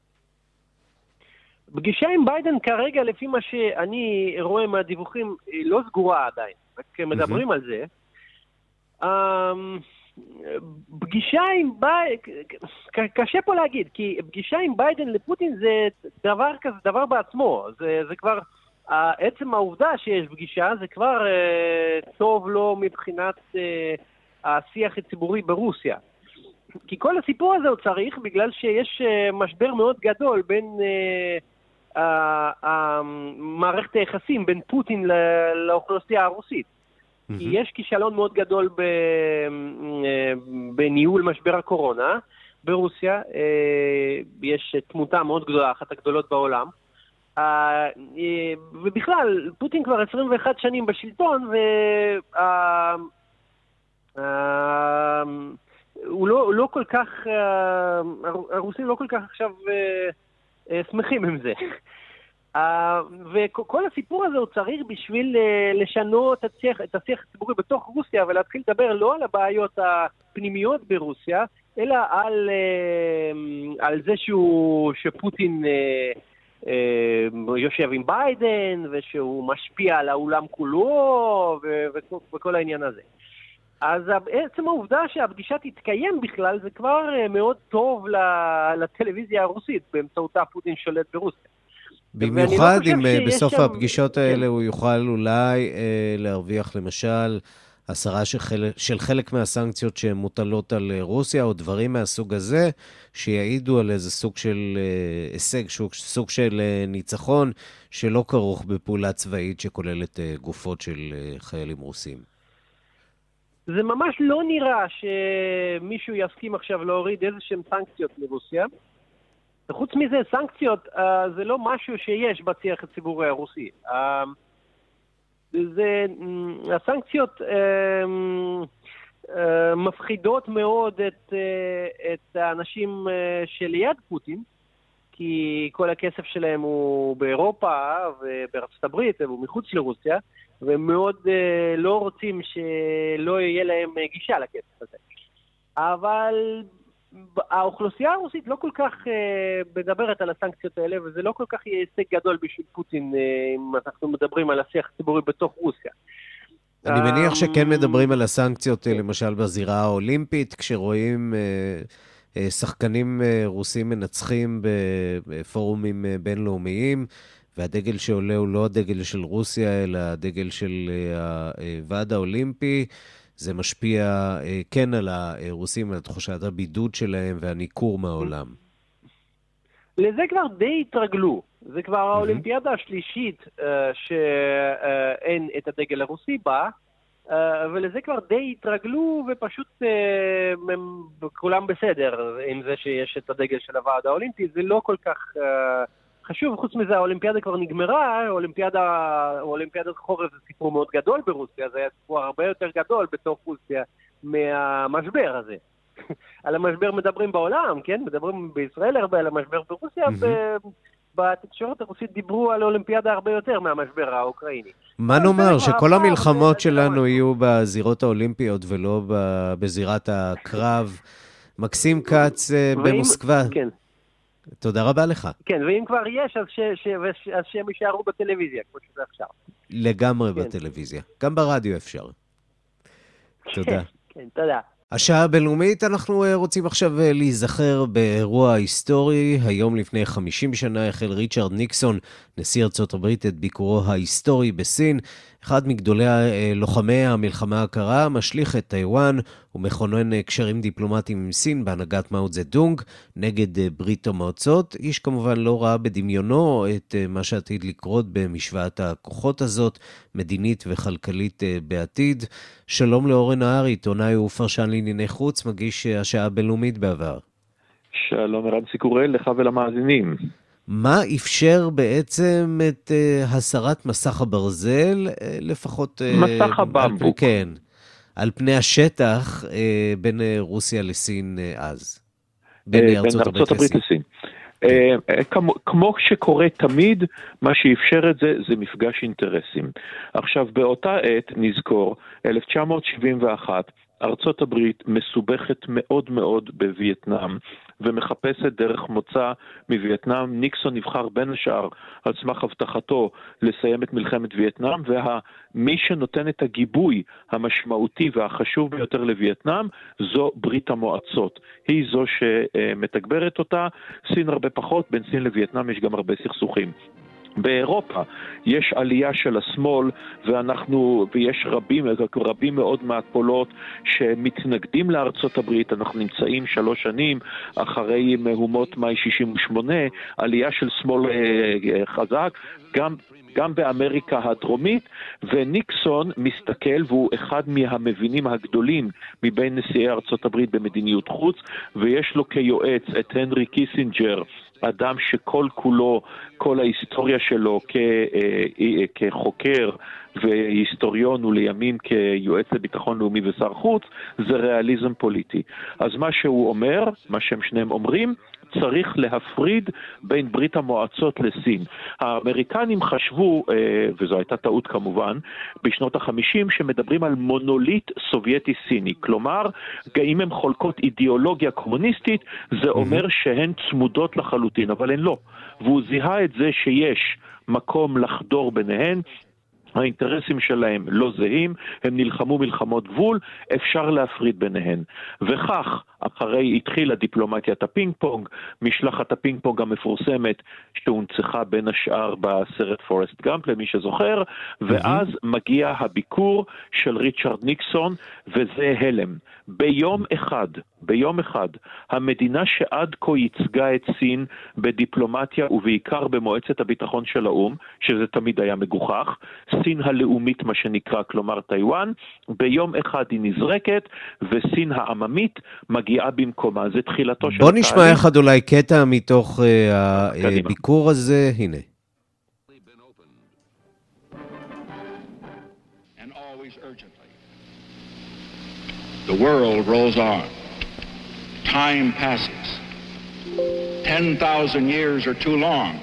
פגישה עם ביידן כרגע, לפי מה שאני רואה מהדיווחים, היא לא סגורה עדיין, רק מדברים אהמ. על זה. אמ, פגישה עם ביידן, קשה פה להגיד, כי פגישה עם ביידן לפוטין זה דבר כזה, דבר בעצמו. זה, זה כבר, עצם העובדה שיש פגישה זה כבר uh, טוב לו מבחינת uh, השיח הציבורי ברוסיה. כי כל הסיפור הזה הוא צריך בגלל שיש uh, משבר מאוד גדול בין uh, מערכת היחסים בין פוטין לאוכלוסייה הרוסית. כי יש כישלון מאוד גדול uh, בניהול משבר הקורונה ברוסיה, יש תמותה מאוד גדולה, אחת הגדולות בעולם. ובכלל, פוטין כבר 21 שנים בשלטון, וה... אמ, הוא לא, לא כל כך, אה, הרוסים לא כל כך עכשיו אה, אה, שמחים עם זה. וכל הסיפור הזה הוא צריך בשביל לשנות את השיח, את השיח הציבורי בתוך רוסיה ולהתחיל לדבר לא על הבעיות הפנימיות ברוסיה, אלא על, על זה שהוא, שפוטין יושב עם ביידן ושהוא משפיע על העולם כולו וכל העניין הזה. אז עצם העובדה שהפגישה תתקיים בכלל זה כבר אה, מאוד טוב לטלוויזיה הרוסית, באמצעותה פוטין שולט ברוסיה. במיוחד לא אם אה, בסוף שם... הפגישות כן. האלה כן. הוא יוכל אולי אה, להרוויח למשל הסרה של חלק, של חלק מהסנקציות שמוטלות על אה, רוסיה, או דברים מהסוג הזה, שיעידו על איזה סוג של אה, הישג, סוג, סוג של אה, ניצחון, שלא כרוך בפעולה צבאית שכוללת אה, גופות של אה, חיילים רוסים. זה ממש לא נראה שמישהו יסכים עכשיו להוריד איזה שהן סנקציות מרוסיה. וחוץ מזה, סנקציות uh, זה לא משהו שיש בשיח הציבורי הרוסי. Uh, זה, um, הסנקציות um, uh, מפחידות מאוד את, uh, את האנשים uh, שליד פוטין, כי כל הכסף שלהם הוא באירופה ובארצות הברית והוא מחוץ לרוסיה. והם מאוד uh, לא רוצים שלא יהיה להם uh, גישה לכסף הזה. אבל האוכלוסייה הרוסית לא כל כך אה, מדברת על הסנקציות האלה, וזה לא כל כך יהיה הישג גדול בשביל פוטין, אה, אם אנחנו מדברים על השיח הציבורי בתוך רוסיה. אני מניח שכן מדברים על הסנקציות, למשל בזירה האולימפית, כשרואים שחקנים רוסים מנצחים בפורומים בינלאומיים, והדגל שעולה הוא לא הדגל של רוסיה, אלא הדגל של הוועד האולימפי. זה משפיע אה, כן על הרוסים, על תחושת הבידוד שלהם והניכור מהעולם. לזה כבר די התרגלו. זה כבר האולימפיאדה השלישית אה, שאין את הדגל הרוסי בה, אה, ולזה כבר די התרגלו ופשוט הם כולם בסדר עם זה שיש את הדגל של הוועד האולימפי. זה לא כל כך חשוב, חוץ מזה האולימפיאדה כבר נגמרה, אולימפיאדה, אולימפיאדת חורף זה סיפור מאוד גדול ברוסיה, זה היה סיפור הרבה יותר גדול בתוך רוסיה מהמשבר הזה. על המשבר מדברים בעולם, כן? מדברים בישראל הרבה על המשבר ברוסיה, mm-hmm. בתקשורת הרוסית דיברו על אולימפיאדה הרבה יותר מהמשבר האוקראיני. מה נאמר, שכל המלחמות שלנו יהיו בזירות האולימפיות ולא בזירת הקרב. מקסים כץ אה, במוסקבה. כן. תודה רבה לך. כן, ואם כבר יש, אז, ש, ש, ש, אז שהם יישארו בטלוויזיה, כמו שזה עכשיו. לגמרי כן. בטלוויזיה. גם ברדיו אפשר. תודה. כן, תודה. השעה הבינלאומית, אנחנו אה, רוצים עכשיו אה, להיזכר באירוע היסטורי. היום לפני 50 שנה החל ריצ'רד ניקסון, נשיא ארצות הברית, את ביקורו ההיסטורי בסין. אחד מגדולי אה, לוחמי המלחמה הקרה, משליך את טיוואן ומכונן קשרים דיפלומטיים עם סין בהנהגת מאו דזה דונג נגד ברית המועצות. איש כמובן לא ראה בדמיונו את מה שעתיד לקרות במשוואת הכוחות הזאת, מדינית וכלכלית בעתיד. שלום לאורן נהרי, עיתונאי ופרשן לענייני חוץ, מגיש השעה הבינלאומית בעבר. שלום רנסי קורל, לך ולמאזינים. מה אפשר בעצם את uh, הסרת מסך הברזל, uh, לפחות... Uh, מסך הבמבוק. כן, על פני השטח uh, בין רוסיה לסין uh, אז. בין uh, ארצות הברית לסין. לסין. Uh, כמו, כמו שקורה תמיד, מה שאפשר את זה, זה מפגש אינטרסים. עכשיו, באותה עת, נזכור, 1971, ארצות הברית מסובכת מאוד מאוד בווייטנאם ומחפשת דרך מוצא מווייטנאם. ניקסון נבחר בין השאר על סמך הבטחתו לסיים את מלחמת וייטנאם, ומי שנותן את הגיבוי המשמעותי והחשוב ביותר לווייטנאם זו ברית המועצות. היא זו שמתגברת אותה, סין הרבה פחות, בין סין לווייטנאם יש גם הרבה סכסוכים. באירופה. יש עלייה של השמאל ואנחנו, ויש רבים, רבים מאוד מהקולות שמתנגדים לארצות הברית, אנחנו נמצאים שלוש שנים אחרי מהומות מאי 68, עלייה של שמאל אה, חזק, גם גם באמריקה הדרומית, וניקסון מסתכל, והוא אחד מהמבינים הגדולים מבין נשיאי ארצות הברית במדיניות חוץ, ויש לו כיועץ את הנרי קיסינג'ר, אדם שכל כולו, כל ההיסטוריה שלו כ, אה, אה, כחוקר והיסטוריון ולימים כיועץ לביטחון לאומי ושר חוץ, זה ריאליזם פוליטי. אז מה שהוא אומר, מה שהם שניהם אומרים, צריך להפריד בין ברית המועצות לסין. האמריקנים חשבו, אה, וזו הייתה טעות כמובן, בשנות החמישים, שמדברים על מונוליט סובייטי-סיני. כלומר, אם הן חולקות אידיאולוגיה קומוניסטית, זה אומר שהן צמודות לחלוטין, אבל הן לא. והוא זיהה את זה שיש מקום לחדור ביניהן, האינטרסים שלהם לא זהים, הם נלחמו מלחמות גבול, אפשר להפריד ביניהן. וכך, אחרי התחילה דיפלומטיית הפינג פונג, משלחת הפינג פונג המפורסמת שהונצחה בין השאר בסרט פורסט גאמפ, למי שזוכר, ואז מגיע הביקור של ריצ'רד ניקסון, וזה הלם. ביום אחד, ביום אחד, המדינה שעד כה ייצגה את סין בדיפלומטיה ובעיקר במועצת הביטחון של האו"ם, שזה תמיד היה מגוחך, סין הלאומית מה שנקרא, כלומר טיוואן, ביום אחד היא נזרקת וסין העממית מגיעה במקומה. זה תחילתו של... בוא נשמע אחד אולי קטע מתוך uh, הביקור הזה, הנה. The world rolls on. Time passes. 10,000 years are too long.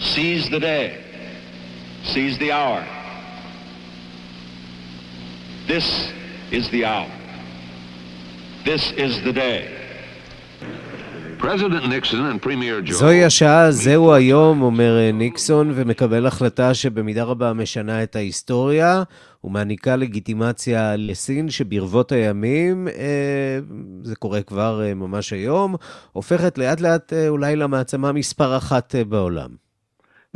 Seize the day. Seize the hour. This is the hour. This is the day. זוהי השעה, זהו היום, אומר אה, ניקסון, ומקבל החלטה שבמידה רבה משנה את ההיסטוריה, ומעניקה לגיטימציה לסין, שברבות הימים, אה, זה קורה כבר אה, ממש היום, הופכת לאט לאט אולי למעצמה מספר אחת בעולם.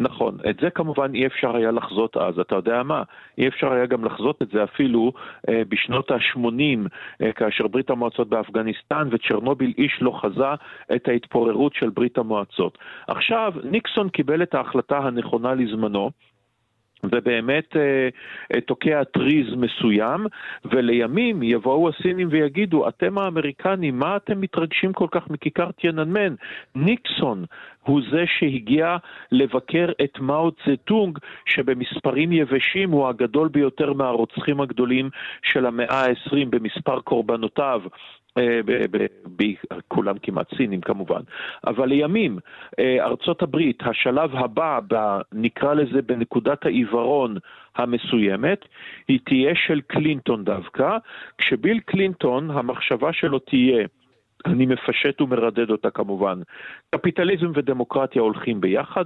נכון, את זה כמובן אי אפשר היה לחזות אז, אתה יודע מה? אי אפשר היה גם לחזות את זה אפילו אה, בשנות ה-80, אה, כאשר ברית המועצות באפגניסטן וצ'רנוביל איש לא חזה את ההתפוררות של ברית המועצות. עכשיו, ניקסון קיבל את ההחלטה הנכונה לזמנו, ובאמת אה, אה, תוקע טריז מסוים, ולימים יבואו הסינים ויגידו, אתם האמריקנים, מה אתם מתרגשים כל כך מכיכר טיאננמן? ניקסון הוא זה שהגיע לבקר את מאו צטונג, שבמספרים יבשים הוא הגדול ביותר מהרוצחים הגדולים של המאה ה-20 במספר קורבנותיו. אה, כולם כמעט סינים כמובן, אבל לימים אה, ארצות הברית, השלב הבא, נקרא לזה בנקודת העיוורון המסוימת, היא תהיה של קלינטון דווקא, כשביל קלינטון, המחשבה שלו תהיה אני מפשט ומרדד אותה כמובן. קפיטליזם ודמוקרטיה הולכים ביחד.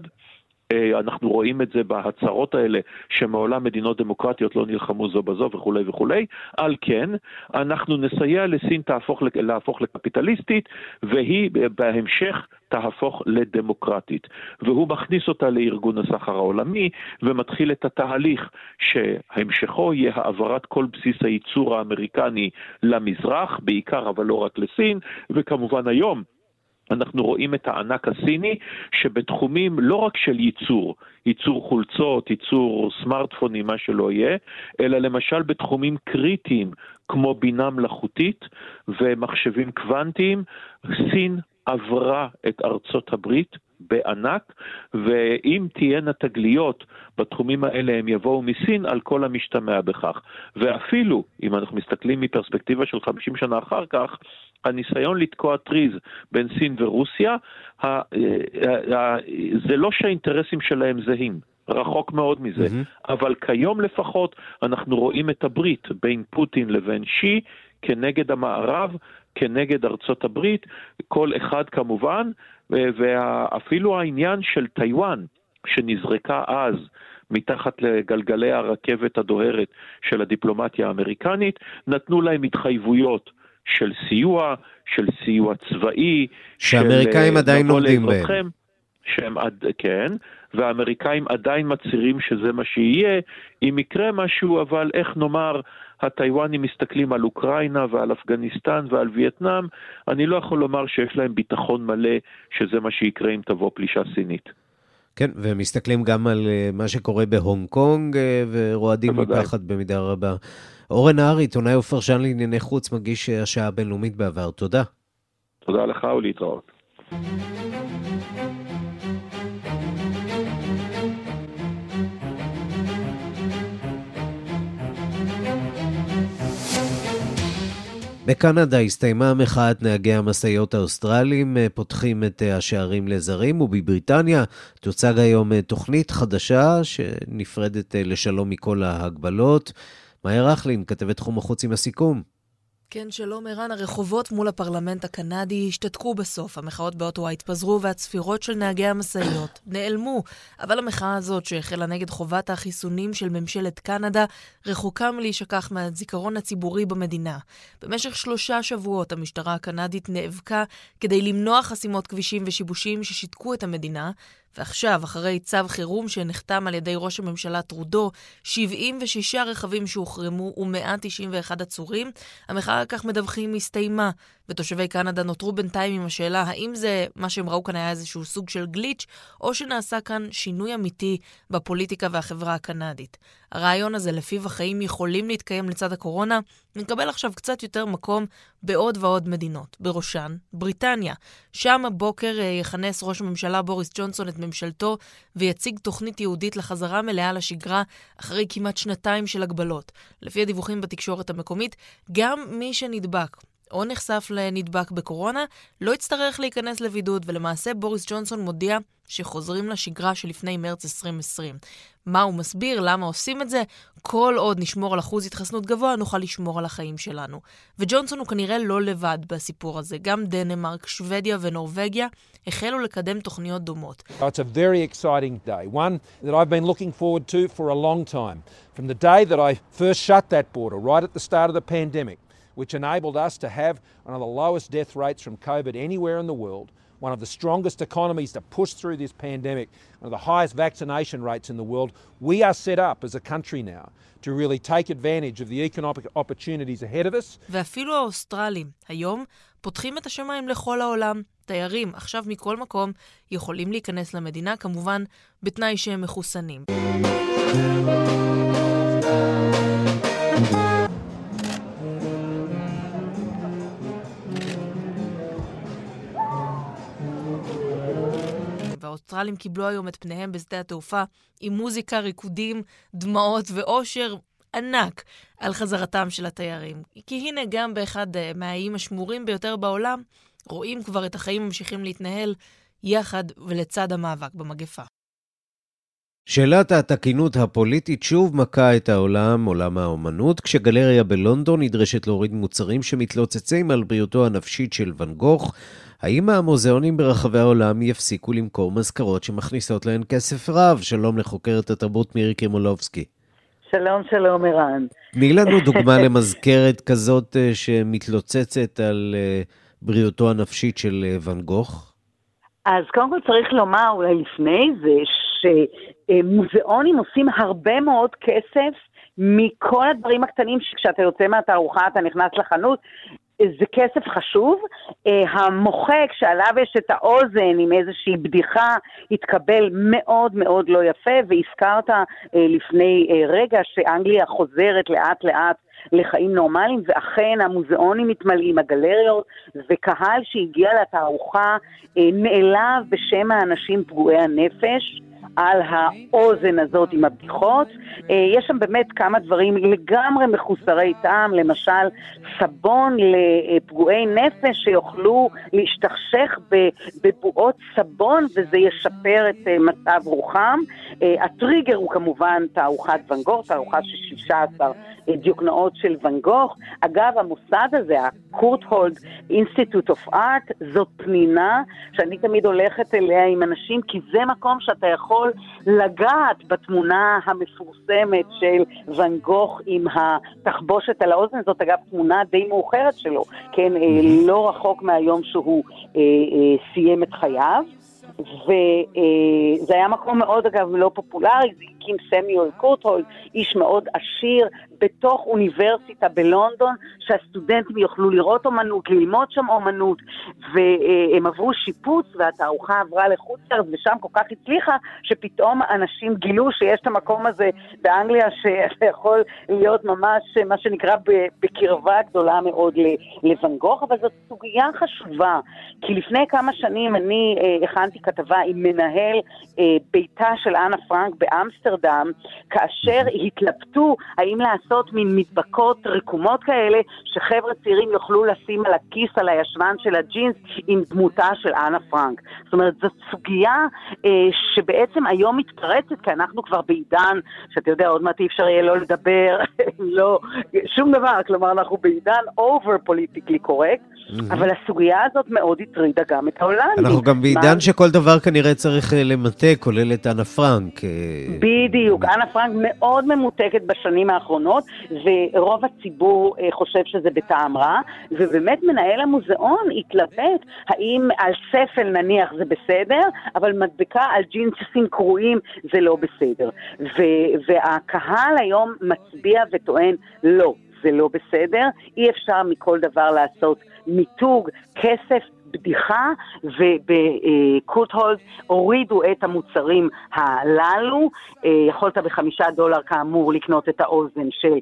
אה, אנחנו רואים את זה בהצהרות האלה שמעולם מדינות דמוקרטיות לא נלחמו זו בזו וכולי וכולי. על כן, אנחנו נסייע לסין תהפוך, להפוך לקפיטליסטית, והיא בהמשך תהפוך לדמוקרטית. והוא מכניס אותה לארגון הסחר העולמי ומתחיל את התהליך שהמשכו יהיה העברת כל בסיס הייצור האמריקני למזרח, בעיקר אבל לא רק לסין, וכמובן היום אנחנו רואים את הענק הסיני שבתחומים לא רק של ייצור, ייצור חולצות, ייצור סמארטפונים, מה שלא יהיה, אלא למשל בתחומים קריטיים כמו בינה מלאכותית ומחשבים קוונטיים, סין עברה את ארצות הברית בענק, ואם תהיינה תגליות בתחומים האלה הם יבואו מסין על כל המשתמע בכך. ואפילו, אם אנחנו מסתכלים מפרספקטיבה של 50 שנה אחר כך, הניסיון לתקוע טריז בין סין ורוסיה, זה לא שהאינטרסים שלהם זהים. רחוק מאוד מזה, mm-hmm. אבל כיום לפחות אנחנו רואים את הברית בין פוטין לבין שי כנגד המערב, כנגד ארצות הברית, כל אחד כמובן, ואפילו העניין של טיוואן, שנזרקה אז מתחת לגלגלי הרכבת הדוהרת של הדיפלומטיה האמריקנית, נתנו להם התחייבויות של סיוע, של סיוע צבאי. שהאמריקאים של, עדיין עומדים בהם. שהם עד, כן, והאמריקאים עדיין מצהירים שזה מה שיהיה. אם יקרה משהו, אבל איך נאמר, הטיוואנים מסתכלים על אוקראינה ועל אפגניסטן ועל וייטנאם, אני לא יכול לומר שיש להם ביטחון מלא שזה מה שיקרה אם תבוא פלישה סינית. כן, והם מסתכלים גם על אה, מה שקורה בהונג קונג אה, ורועדים מפחד במידה רבה. אורן נהרי, עיתונאי ופרשן לענייני חוץ, מגיש אה, השעה הבינלאומית בעבר. תודה. תודה לך ולהתראות. בקנדה הסתיימה מחאת נהגי המשאיות האוסטרליים, אה, פותחים את אה, השערים לזרים, ובבריטניה תוצג היום אה, תוכנית חדשה שנפרדת לשלום מכל ההגבלות. מאיה רכלין, כתבת תחום החוץ עם הסיכום. כן, שלום ערן. הרחובות מול הפרלמנט הקנדי השתתקו בסוף. המחאות באוטווה התפזרו והצפירות של נהגי המשאיות נעלמו. אבל המחאה הזאת, שהחלה נגד חובת החיסונים של ממשלת קנדה, רחוקה מלהישכח מהזיכרון הציבורי במדינה. במשך שלושה שבועות המשטרה הקנדית נאבקה כדי למנוע חסימות כבישים ושיבושים ששיתקו את המדינה, ועכשיו, אחרי צו חירום שנחתם על ידי ראש הממשלה טרודו, 76 רכבים שהוחרמו ו-191 עצורים, המחאה כך מדווחים הסתיימה, ותושבי קנדה נותרו בינתיים עם השאלה האם זה, מה שהם ראו כאן היה איזשהו סוג של גליץ', או שנעשה כאן שינוי אמיתי בפוליטיקה והחברה הקנדית. הרעיון הזה, לפיו החיים יכולים להתקיים לצד הקורונה, מקבל עכשיו קצת יותר מקום בעוד ועוד מדינות, בראשן בריטניה. שם הבוקר אה, יכנס ראש הממשלה בוריס ג'ונסון את ממשלתו ויציג תוכנית יהודית לחזרה מלאה לשגרה אחרי כמעט שנתיים של הגבלות. לפי הדיווחים בתקשורת המקומית, גם מי שנדבק או נחשף לנדבק בקורונה, לא יצטרך להיכנס לבידוד, ולמעשה בוריס ג'ונסון מודיע שחוזרים לשגרה שלפני מרץ 2020. מה הוא מסביר, למה עושים את זה? כל עוד נשמור על אחוז התחסנות גבוה, נוכל לשמור על החיים שלנו. וג'ונסון הוא כנראה לא לבד בסיפור הזה. גם דנמרק, שוודיה ונורבגיה החלו לקדם תוכניות דומות. It's. From the day that I first shut that border, right at the start of the pandemic, which enabled us to have one of the lowest death rates from COVID anywhere in the world, one of the strongest economies to push through this pandemic, one of the highest vaccination rates in the world. We are set up as a country now to really take advantage of the economic opportunities ahead of us. ואפילו האוסטרלים היום פותחים את השמיים לכל העולם. תיירים עכשיו מכל מקום יכולים להיכנס למדינה, כמובן בתנאי שהם מחוסנים. והאוסטרלים קיבלו היום את פניהם בשדה התעופה עם מוזיקה, ריקודים, דמעות ואושר ענק על חזרתם של התיירים. כי הנה גם באחד אה, מהאיים השמורים ביותר בעולם, רואים כבר את החיים ממשיכים להתנהל יחד ולצד המאבק במגפה. שאלת התקינות הפוליטית שוב מכה את העולם, עולם האומנות, כשגלריה בלונדון נדרשת להוריד מוצרים שמתלוצצים על בריאותו הנפשית של ואן גוך. האם המוזיאונים ברחבי העולם יפסיקו למכור מזכרות שמכניסות להן כסף רב? שלום לחוקרת התרבות מירי קרימולובסקי. שלום, שלום, ערן. תני לנו דוגמה למזכרת כזאת אה, שמתלוצצת על אה, בריאותו הנפשית של אה, ואן גוך. אז קודם כל צריך לומר, אולי לפני זה, שמוזיאונים עושים הרבה מאוד כסף מכל הדברים הקטנים שכשאתה יוצא מהתערוכה אתה נכנס לחנות, זה כסף חשוב. המוחק שעליו יש את האוזן עם איזושהי בדיחה התקבל מאוד מאוד לא יפה, והזכרת לפני רגע שאנגליה חוזרת לאט לאט לחיים נורמליים, ואכן המוזיאונים מתמלאים, הגלריות, וקהל שהגיע לתערוכה נעלב בשם האנשים פגועי הנפש. על האוזן הזאת עם הבדיחות. יש שם באמת כמה דברים לגמרי מחוסרי טעם, למשל סבון לפגועי נפש שיוכלו להשתכשך בבועות סבון וזה ישפר את מצב רוחם. הטריגר הוא כמובן תערוכת ואן גוך, תערוכה של 16 דיוקנאות של ואן גוך. אגב, המוסד הזה, ה Courtauld Institute of Art, זאת פנינה שאני תמיד הולכת אליה עם אנשים, כי זה מקום שאתה יכול לגעת בתמונה המפורסמת של ואן גוך עם התחבושת על האוזן, זאת אגב תמונה די מאוחרת שלו, כן, לא רחוק מהיום שהוא אה, אה, סיים את חייו. וזה היה מקום מאוד, אגב, לא פופולרי, זה הקים סמיול קורטהולד, איש מאוד עשיר, בתוך אוניברסיטה בלונדון, שהסטודנטים יוכלו לראות אומנות, ללמוד שם אומנות, והם עברו שיפוץ, והתערוכה עברה לחוץ לארץ, ושם כל כך הצליחה, שפתאום אנשים גילו שיש את המקום הזה באנגליה, שאתה יכול להיות ממש, מה שנקרא, בקרבה גדולה מאוד לוואן גוך, אבל זאת סוגיה חשובה, כי לפני כמה שנים אני הכנתי כתבה עם מנהל ביתה של אנה פרנק באמסטרדם, כאשר התלבטו האם לעשות מין מדבקות רקומות כאלה, שחבר'ה צעירים יוכלו לשים על הכיס, על הישבן של הג'ינס, עם דמותה של אנה פרנק. זאת אומרת, זאת סוגיה אה, שבעצם היום מתפרצת, כי אנחנו כבר בעידן, שאתה יודע, עוד מעט אי אפשר יהיה לא לדבר, לא, שום דבר, כלומר, אנחנו בעידן over politically correct, אבל הסוגיה הזאת מאוד הטרידה גם את העולם. אנחנו גם בעידן שכל דבר כנראה צריך למתק, כולל את אנה פרנק. בדיוק, אנה פרנק מאוד ממותקת בשנים האחרונות, ורוב הציבור חושב שזה בטעם רע, ובאמת מנהל המוזיאון התלבט האם על ספל נניח זה בסדר, אבל מדבקה על ג'ינסים קרועים זה לא בסדר. והקהל היום מצביע וטוען לא. זה לא בסדר, אי אפשר מכל דבר לעשות מיתוג, כסף, בדיחה, ובקוטהולד הורידו את המוצרים הללו. יכולת בחמישה דולר כאמור לקנות את האוזן של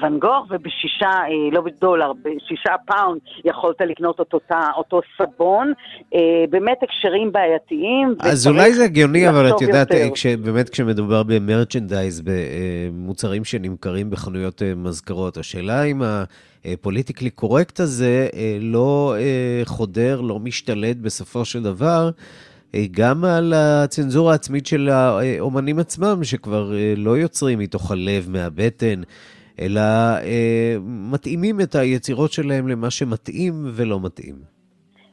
ואן גוך, ובשישה, לא בדולר, בשישה פאונד יכולת לקנות את אותה, אותו סבון. באמת הקשרים בעייתיים. אז אולי זה הגיוני, אבל את יודעת, כש, באמת כשמדובר ב merchandise, במוצרים שנמכרים בחנויות מזכרות, השאלה אם ה... ה politically correct הזה לא חודר, לא משתלט בסופו של דבר. גם על הצנזורה העצמית של האומנים עצמם, שכבר לא יוצרים מתוך הלב, מהבטן, אלא מתאימים את היצירות שלהם למה שמתאים ולא מתאים.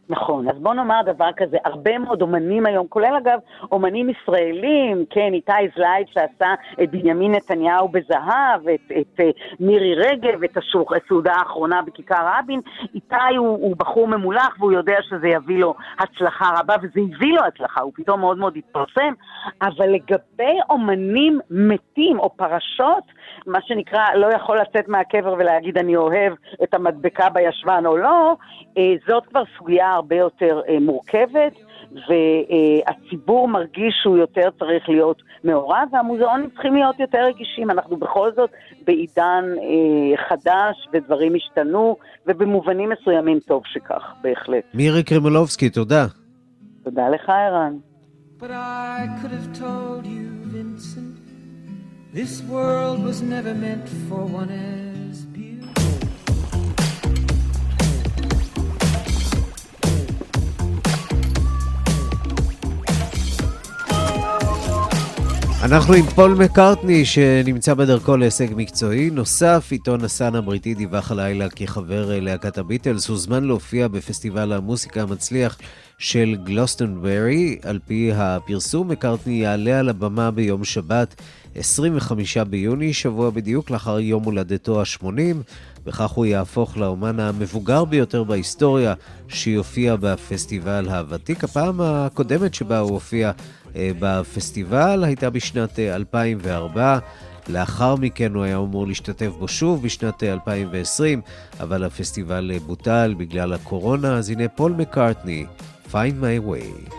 נכון, אז בוא נאמר דבר כזה, הרבה מאוד אומנים היום, כולל אגב אומנים ישראלים, כן, איתי זלייד שעשה את בנימין נתניהו בזהב, את, את uh, מירי רגב, את הסעודה האחרונה בכיכר רבין, איתי הוא, הוא בחור ממולח והוא יודע שזה יביא לו הצלחה רבה, וזה הביא לו הצלחה, הוא פתאום מאוד מאוד התפרסם, אבל לגבי אומנים מתים או פרשות, מה שנקרא, לא יכול לצאת מהקבר ולהגיד אני אוהב את המדבקה בישבן או לא, אה, זאת כבר סוגיה הרבה יותר אה, מורכבת, והציבור מרגיש שהוא יותר צריך להיות מעורב, והמוזיאונים צריכים להיות יותר רגישים. אנחנו בכל זאת בעידן אה, חדש, ודברים השתנו, ובמובנים מסוימים טוב שכך, בהחלט. מירי קרימולובסקי, תודה. תודה לך, ערן. But I could have told you, Vincent, this world was never meant for one as אנחנו עם פול מקארטני שנמצא בדרכו להישג מקצועי. נוסף, עיתון הסאן הבריטי דיווח הלילה כי חבר להקת הביטלס הוזמן להופיע בפסטיבל המוסיקה המצליח של גלוסטנברי. על פי הפרסום, מקארטני יעלה על הבמה ביום שבת, 25 ביוני, שבוע בדיוק לאחר יום הולדתו ה-80. וכך הוא יהפוך לאומן המבוגר ביותר בהיסטוריה שיופיע בפסטיבל הוותיק. הפעם הקודמת שבה הוא הופיע אה, בפסטיבל הייתה בשנת 2004. אה, לאחר מכן הוא היה אמור להשתתף בו שוב בשנת 2020, אה, אבל הפסטיבל בוטל בגלל הקורונה, אז הנה פול מקארטני, Find My Way.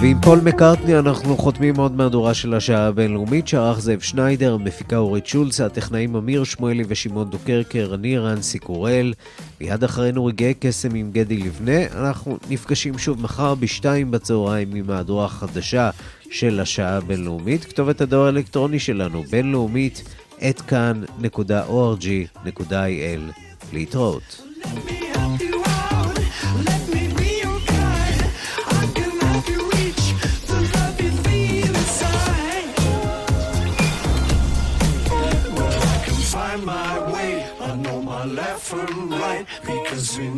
ועם פול מקארטני אנחנו חותמים עוד מהדורה של השעה הבינלאומית, שערך זאב שניידר, מפיקה אורית שולץ, הטכנאים אמיר שמואלי ושמעון דוקרקר, אני רנסי קורל. מיד אחרינו רגעי קסם עם גדי לבנה. אנחנו נפגשים שוב מחר בשתיים בצהריים עם מהדורה החדשה של השעה הבינלאומית. כתובת הדואר האלקטרוני שלנו, בינלאומית, את כאן.org.il. להתראות. from right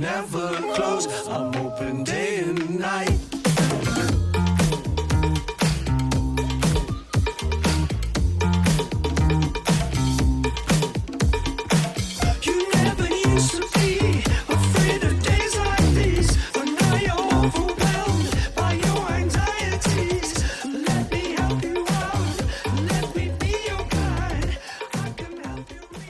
never close.